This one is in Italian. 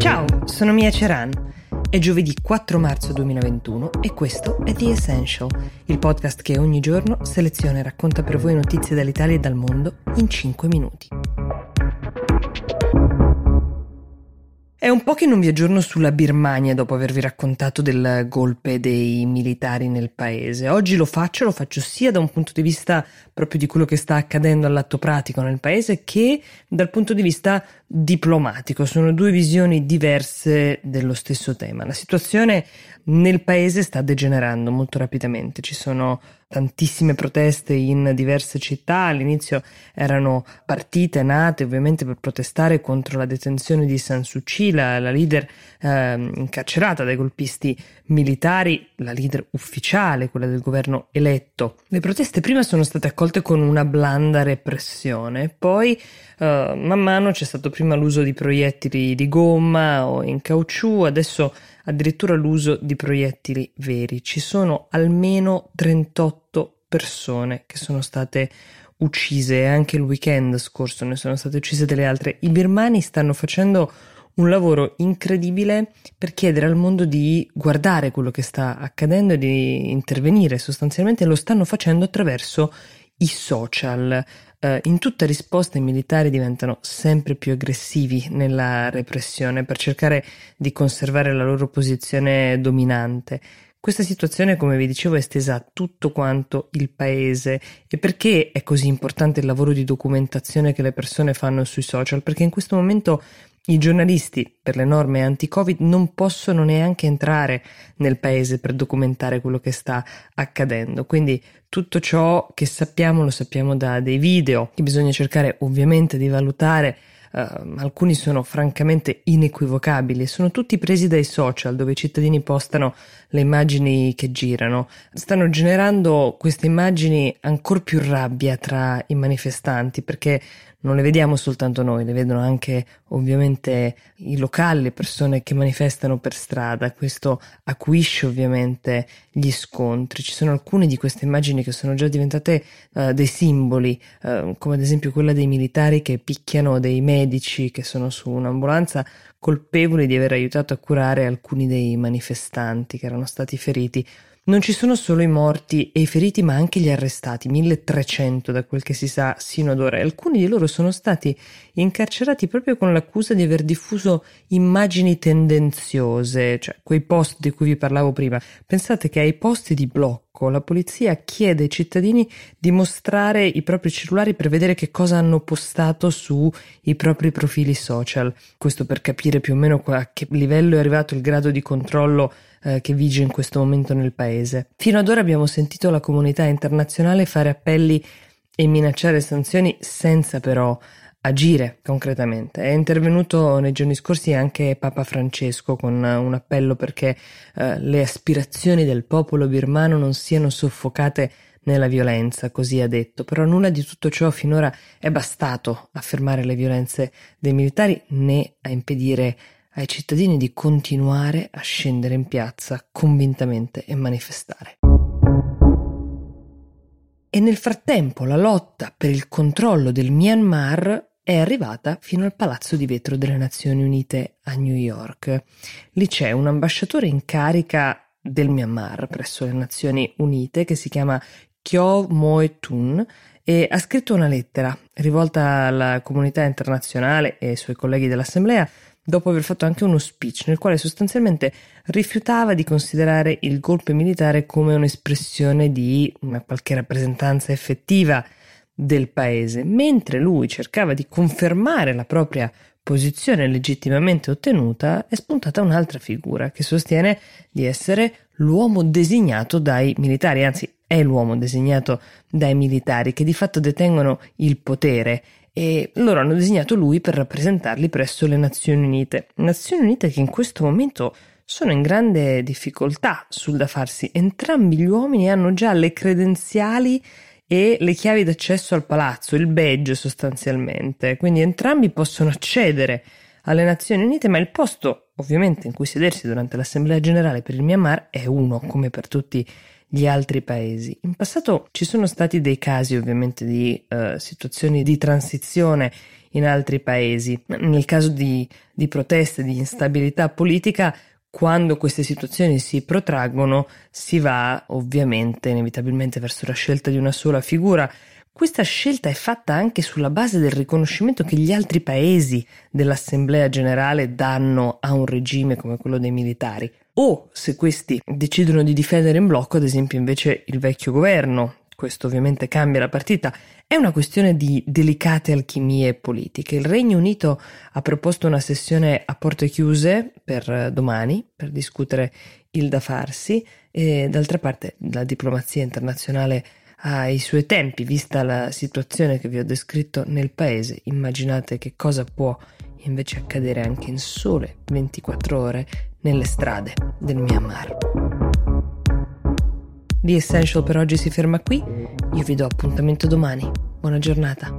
Ciao, sono Mia Ceran. È giovedì 4 marzo 2021 e questo è The Essential, il podcast che ogni giorno seleziona e racconta per voi notizie dall'Italia e dal mondo in 5 minuti. È un po' che non vi aggiorno sulla Birmania dopo avervi raccontato del golpe dei militari nel paese. Oggi lo faccio, lo faccio sia da un punto di vista proprio di quello che sta accadendo all'atto pratico nel paese che dal punto di vista diplomatico. Sono due visioni diverse dello stesso tema. La situazione nel paese sta degenerando molto rapidamente. Ci sono tantissime proteste in diverse città. All'inizio erano partite nate ovviamente per protestare contro la detenzione di San Suu la, la leader eh, incarcerata dai golpisti militari, la leader ufficiale, quella del governo eletto. Le proteste prima sono state accolte con una blanda repressione, poi eh, man mano c'è stato prima l'uso di proiettili di gomma o in caucciù, adesso addirittura l'uso di proiettili veri. Ci sono almeno 38 persone che sono state uccise anche il weekend scorso ne sono state uccise delle altre. I birmani stanno facendo un lavoro incredibile per chiedere al mondo di guardare quello che sta accadendo e di intervenire. Sostanzialmente lo stanno facendo attraverso i social. Uh, in tutta risposta i militari diventano sempre più aggressivi nella repressione per cercare di conservare la loro posizione dominante. Questa situazione, come vi dicevo, è estesa a tutto quanto il paese. E perché è così importante il lavoro di documentazione che le persone fanno sui social? Perché in questo momento i giornalisti, per le norme anti-Covid, non possono neanche entrare nel paese per documentare quello che sta accadendo. Quindi tutto ciò che sappiamo lo sappiamo da dei video che bisogna cercare ovviamente di valutare. Uh, alcuni sono francamente inequivocabili, sono tutti presi dai social dove i cittadini postano le immagini che girano. Stanno generando queste immagini ancora più rabbia tra i manifestanti perché non le vediamo soltanto noi, le vedono anche ovviamente i locali, le persone che manifestano per strada. Questo acuisce ovviamente gli scontri. Ci sono alcune di queste immagini che sono già diventate uh, dei simboli, uh, come ad esempio quella dei militari che picchiano dei medici che sono su un'ambulanza colpevoli di aver aiutato a curare alcuni dei manifestanti che erano stati feriti. Non ci sono solo i morti e i feriti, ma anche gli arrestati, 1300 da quel che si sa sino ad ora, e alcuni di loro sono stati incarcerati proprio con l'accusa di aver diffuso immagini tendenziose, cioè quei post di cui vi parlavo prima. Pensate che ai posti di blocco la polizia chiede ai cittadini di mostrare i propri cellulari per vedere che cosa hanno postato sui propri profili social. Questo per capire più o meno a che livello è arrivato il grado di controllo eh, che vige in questo momento nel paese. Fino ad ora abbiamo sentito la comunità internazionale fare appelli e minacciare sanzioni senza però agire concretamente. È intervenuto nei giorni scorsi anche Papa Francesco con un appello perché eh, le aspirazioni del popolo birmano non siano soffocate nella violenza, così ha detto, però nulla di tutto ciò finora è bastato a fermare le violenze dei militari né a impedire ai cittadini di continuare a scendere in piazza convintamente e manifestare. E nel frattempo la lotta per il controllo del Myanmar è arrivata fino al Palazzo di Vetro delle Nazioni Unite a New York. Lì c'è un ambasciatore in carica del Myanmar presso le Nazioni Unite che si chiama Kyo Moe Tun e ha scritto una lettera rivolta alla comunità internazionale e ai suoi colleghi dell'Assemblea dopo aver fatto anche uno speech nel quale sostanzialmente rifiutava di considerare il golpe militare come un'espressione di una qualche rappresentanza effettiva del paese, mentre lui cercava di confermare la propria posizione legittimamente ottenuta, è spuntata un'altra figura che sostiene di essere l'uomo designato dai militari, anzi è l'uomo designato dai militari che di fatto detengono il potere e loro hanno designato lui per rappresentarli presso le Nazioni Unite. Nazioni Unite che in questo momento sono in grande difficoltà sul da farsi. Entrambi gli uomini hanno già le credenziali e le chiavi d'accesso al palazzo, il badge sostanzialmente. Quindi entrambi possono accedere alle Nazioni Unite, ma il posto ovviamente in cui sedersi durante l'Assemblea Generale per il Myanmar è uno, come per tutti gli altri paesi. In passato ci sono stati dei casi ovviamente di uh, situazioni di transizione in altri paesi. Nel caso di, di proteste, di instabilità politica, quando queste situazioni si protraggono, si va ovviamente inevitabilmente verso la scelta di una sola figura. Questa scelta è fatta anche sulla base del riconoscimento che gli altri paesi dell'Assemblea generale danno a un regime come quello dei militari. O se questi decidono di difendere in blocco, ad esempio, invece il vecchio governo, questo ovviamente cambia la partita, è una questione di delicate alchimie politiche. Il Regno Unito ha proposto una sessione a porte chiuse per eh, domani, per discutere il da farsi, e d'altra parte la diplomazia internazionale ha i suoi tempi, vista la situazione che vi ho descritto nel paese, immaginate che cosa può invece accadere anche in sole 24 ore nelle strade del Myanmar. The Essential per oggi si ferma qui, io vi do appuntamento domani. Buona giornata.